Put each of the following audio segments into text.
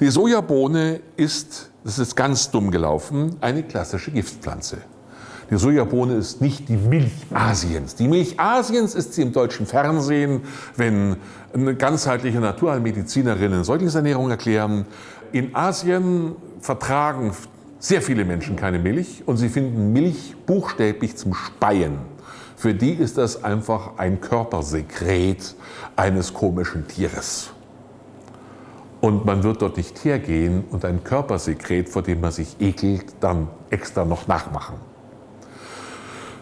Die Sojabohne ist, das ist ganz dumm gelaufen, eine klassische Giftpflanze. Die Sojabohne ist nicht die Milch Asiens. Die Milch Asiens ist sie im deutschen Fernsehen, wenn ganzheitliche Naturheilmedizinerinnen Säuglingsernährung erklären. In Asien vertragen sehr viele Menschen keine Milch und sie finden Milch buchstäblich zum Speien. Für die ist das einfach ein Körpersekret eines komischen Tieres. Und man wird dort nicht hergehen und ein Körpersekret, vor dem man sich ekelt, dann extra noch nachmachen.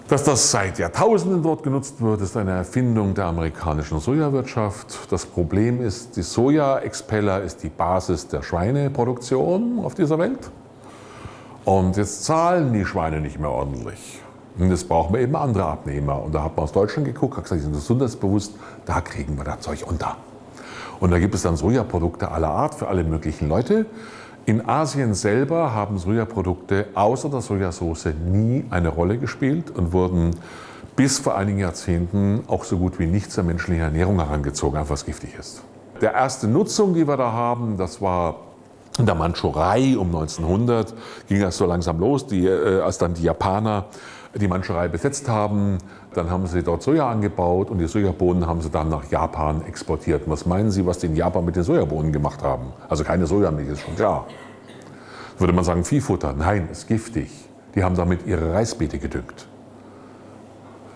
Dass das seit Jahrtausenden dort genutzt wird, ist eine Erfindung der amerikanischen Sojawirtschaft. Das Problem ist, die Soja-Expeller ist die Basis der Schweineproduktion auf dieser Welt. Und jetzt zahlen die Schweine nicht mehr ordentlich. Und jetzt brauchen wir eben andere Abnehmer. Und da hat man aus Deutschland geguckt, hat gesagt, die sind gesundheitsbewusst, da kriegen wir das Zeug unter. Und da gibt es dann Sojaprodukte aller Art für alle möglichen Leute. In Asien selber haben Sojaprodukte außer der Sojasauce nie eine Rolle gespielt und wurden bis vor einigen Jahrzehnten auch so gut wie nicht zur menschlichen Ernährung herangezogen, einfach was giftig ist. Der erste Nutzung, die wir da haben, das war in der Mandschurei um 1900 ging das so langsam los, die, äh, als dann die Japaner die Mandschurei besetzt haben. Dann haben sie dort Soja angebaut und die Sojabohnen haben sie dann nach Japan exportiert. was meinen Sie, was die in Japan mit den Sojabohnen gemacht haben? Also keine Sojamilch, ist schon klar. Würde man sagen Viehfutter? Nein, ist giftig. Die haben damit ihre Reisbeete gedüngt.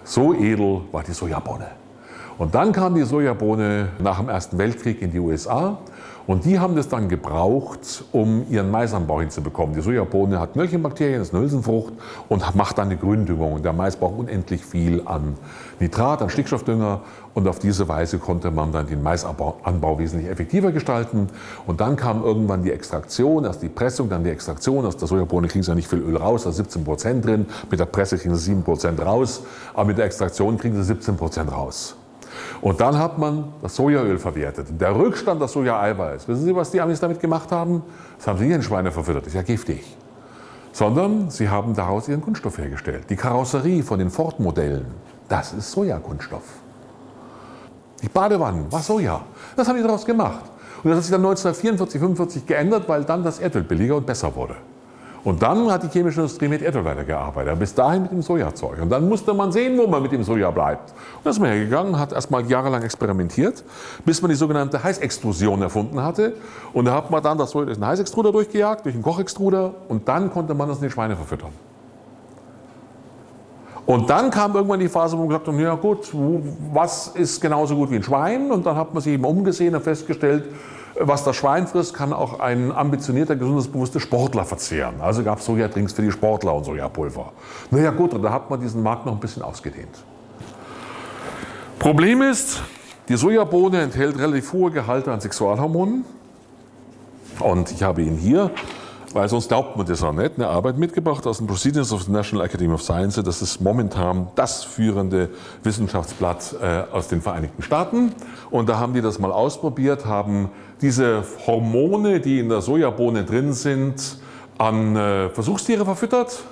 So edel war die Sojabohne. Und dann kam die Sojabohne nach dem Ersten Weltkrieg in die USA und die haben das dann gebraucht, um ihren Maisanbau hinzubekommen. Die Sojabohne hat Möhrchenbakterien, das ist eine Hülsenfrucht und macht dann eine Gründüngung. Der Mais braucht unendlich viel an Nitrat, an Stickstoffdünger. Und auf diese Weise konnte man dann den Maisanbau wesentlich effektiver gestalten. Und dann kam irgendwann die Extraktion, erst die Pressung, dann die Extraktion. Aus der Sojabohne kriegen sie ja nicht viel Öl raus, da ist 17 Prozent drin. Mit der Presse kriegen sie 7 Prozent raus. Aber mit der Extraktion kriegen sie 17 Prozent raus. Und dann hat man das Sojaöl verwertet. Der Rückstand das Soja-Eiweiß, wissen Sie, was die Amis damit gemacht haben? Das haben sie in Schweine verfüttert, ist ja giftig. Sondern sie haben daraus ihren Kunststoff hergestellt. Die Karosserie von den Ford-Modellen, das ist Sojakunststoff. Die Badewannen war Soja. Das haben die daraus gemacht. Und das hat sich dann 1944, 1945 geändert, weil dann das Erdöl billiger und besser wurde. Und dann hat die chemische Industrie mit Erdöl weitergearbeitet, bis dahin mit dem Sojazeug. Und dann musste man sehen, wo man mit dem Soja bleibt. Und dann ist man hergegangen, hat erstmal jahrelang experimentiert, bis man die sogenannte Heißextrusion erfunden hatte. Und da hat man dann das Soja durch einen Heißextruder durchgejagt, durch einen Kochextruder und dann konnte man das in die Schweine verfüttern. Und dann kam irgendwann die Phase, wo man gesagt hat, ja gut, was ist genauso gut wie ein Schwein? Und dann hat man sich eben umgesehen und festgestellt, was das Schwein frisst, kann auch ein ambitionierter, gesundheitsbewusster Sportler verzehren. Also gab es Sojadrinks für die Sportler und Sojapulver. Naja gut, und da hat man diesen Markt noch ein bisschen ausgedehnt. Problem ist, die Sojabohne enthält relativ hohe Gehalte an Sexualhormonen. Und ich habe Ihnen hier weil sonst glaubt man das auch nicht, eine Arbeit mitgebracht aus den Proceedings of the National Academy of Sciences. Das ist momentan das führende Wissenschaftsblatt äh, aus den Vereinigten Staaten. Und da haben die das mal ausprobiert, haben diese Hormone, die in der Sojabohne drin sind, an äh, Versuchstiere verfüttert.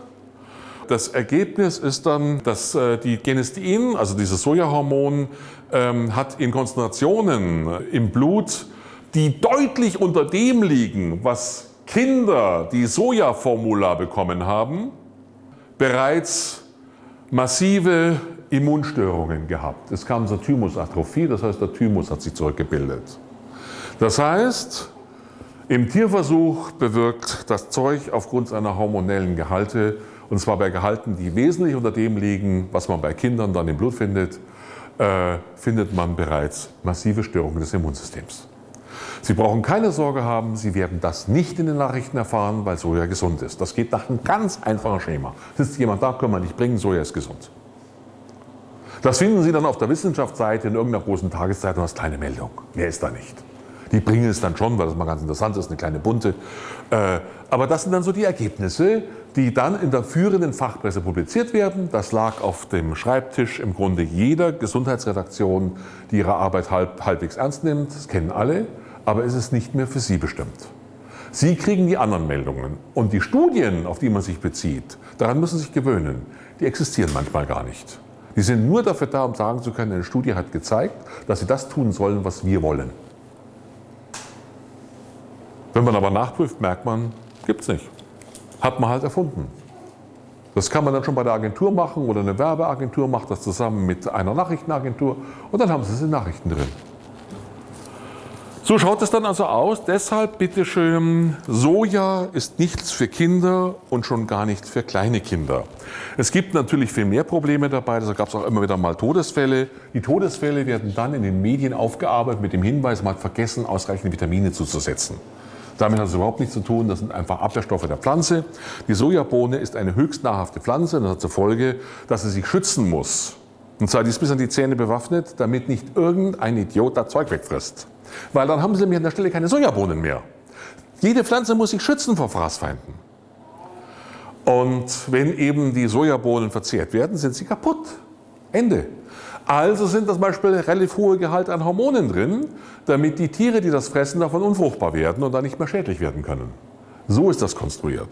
Das Ergebnis ist dann, dass äh, die Genistein, also dieses Sojahormon, ähm, hat in Konzentrationen im Blut, die deutlich unter dem liegen, was Kinder, die Sojaformula bekommen haben, bereits massive Immunstörungen gehabt. Es kam zur Thymusatrophie, das heißt, der Thymus hat sich zurückgebildet. Das heißt, im Tierversuch bewirkt das Zeug aufgrund seiner hormonellen Gehalte, und zwar bei Gehalten, die wesentlich unter dem liegen, was man bei Kindern dann im Blut findet, äh, findet man bereits massive Störungen des Immunsystems. Sie brauchen keine Sorge haben, Sie werden das nicht in den Nachrichten erfahren, weil Soja gesund ist. Das geht nach einem ganz einfachen Schema. Sitzt jemand da, können wir nicht bringen, Soja ist gesund. Das finden Sie dann auf der Wissenschaftsseite in irgendeiner großen Tageszeitung als kleine Meldung. Mehr ist da nicht. Die bringen es dann schon, weil das mal ganz interessant ist, eine kleine bunte. Äh, aber das sind dann so die Ergebnisse, die dann in der führenden Fachpresse publiziert werden. Das lag auf dem Schreibtisch im Grunde jeder Gesundheitsredaktion, die ihre Arbeit halb, halbwegs ernst nimmt. Das kennen alle aber es ist nicht mehr für Sie bestimmt. Sie kriegen die anderen Meldungen. Und die Studien, auf die man sich bezieht, daran müssen Sie sich gewöhnen, die existieren manchmal gar nicht. Die sind nur dafür da, um sagen zu können, eine Studie hat gezeigt, dass Sie das tun sollen, was wir wollen. Wenn man aber nachprüft, merkt man, gibt es nicht. Hat man halt erfunden. Das kann man dann schon bei der Agentur machen oder eine Werbeagentur macht das zusammen mit einer Nachrichtenagentur und dann haben sie es in Nachrichten drin. So schaut es dann also aus. Deshalb bitteschön, Soja ist nichts für Kinder und schon gar nicht für kleine Kinder. Es gibt natürlich viel mehr Probleme dabei. Deshalb gab es auch immer wieder mal Todesfälle. Die Todesfälle werden dann in den Medien aufgearbeitet mit dem Hinweis, man hat vergessen, ausreichend Vitamine zuzusetzen. Damit hat es überhaupt nichts zu tun. Das sind einfach Abwehrstoffe der Pflanze. Die Sojabohne ist eine höchst nahrhafte Pflanze. Das hat zur Folge, dass sie sich schützen muss. Und zwar die ist bis an die Zähne bewaffnet, damit nicht irgendein Idiot das Zeug wegfrisst. Weil dann haben sie nämlich an der Stelle keine Sojabohnen mehr. Jede Pflanze muss sich schützen vor Fraßfeinden. Und wenn eben die Sojabohnen verzehrt werden, sind sie kaputt. Ende. Also sind zum Beispiel relativ hohe Gehalt an Hormonen drin, damit die Tiere, die das fressen, davon unfruchtbar werden und dann nicht mehr schädlich werden können. So ist das konstruiert.